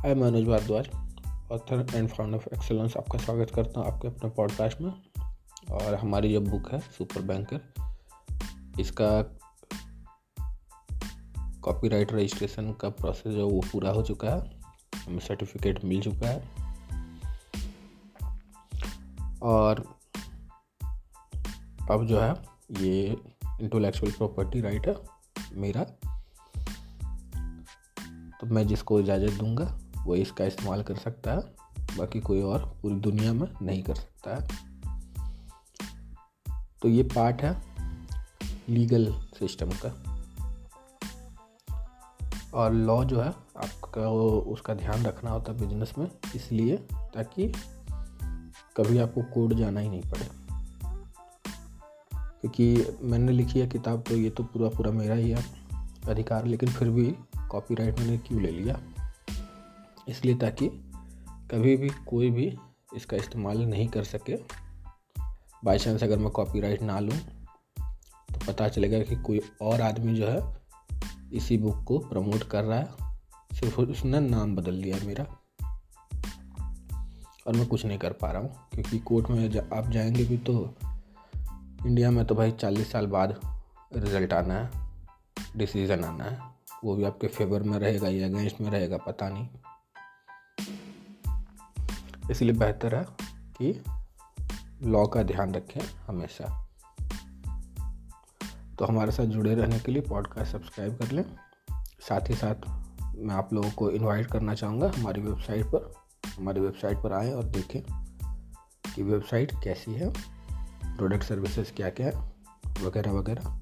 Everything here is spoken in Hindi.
Hi Manoj Bhardwaj author and founder of excellence आपका स्वागत करता हूँ आपके अपने पॉडकास्ट में। और हमारी जो बुक है सुपर बैंकर इसका कॉपीराइट रजिस्ट्रेशन का प्रोसेस जो वो पूरा हो चुका है। हमें सर्टिफिकेट मिल चुका है। और अब जो है, ये इंटेलेक्चुअल प्रॉपर्टी राइट है मेरा। तो मैं जिसको इजाज़त दूँगा वो इसका इस्तेमाल कर सकता है, बाकी कोई और पूरी दुनिया में नहीं कर सकता है। तो ये पार्ट है लीगल सिस्टम का। और लॉ जो है, आपका उसका ध्यान रखना होता है बिज़नेस में, इसलिए, ताकि कभी आपको कोर्ट जाना ही नहीं पड़े। क्योंकि मैंने लिखी है किताब तो ये तो पूरा पूरा मेरा ही है अधिकार, लेकिन फिर भी कॉपीराइट मैंने क्यों ले लिया? इसलिए ताकि कभी भी कोई भी इसका इस्तेमाल नहीं कर सके। बाई चांस अगर मैं कॉपीराइट ना लूँ तो पता चलेगा कि कोई और आदमी जो है इसी बुक को प्रमोट कर रहा है। सिर्फ़ उसने नाम बदल दिया मेरा। और मैं कुछ नहीं कर पा रहा हूँ क्योंकि कोर्ट में जा, आप जाएँगे भी तो इंडिया में तो भाई चालीस साल बाद रिज़ल्ट आना है डिसीज़न आना है। वो भी आपके फेवर में रहेगा या अगेंस्ट में रहेगा पता नहीं। इसलिए बेहतर है कि लॉ का ध्यान रखें हमेशा। तो हमारे साथ जुड़े रहने के लिए पॉडकास्ट सब्सक्राइब कर लें। साथ ही साथ मैं आप लोगों को इनवाइट करना चाहूँगा हमारी वेबसाइट पर। हमारी वेबसाइट पर आएँ और देखें कि वेबसाइट कैसी है प्रोडक्ट सर्विसेज़ क्या क्या है वगैरह वगैरह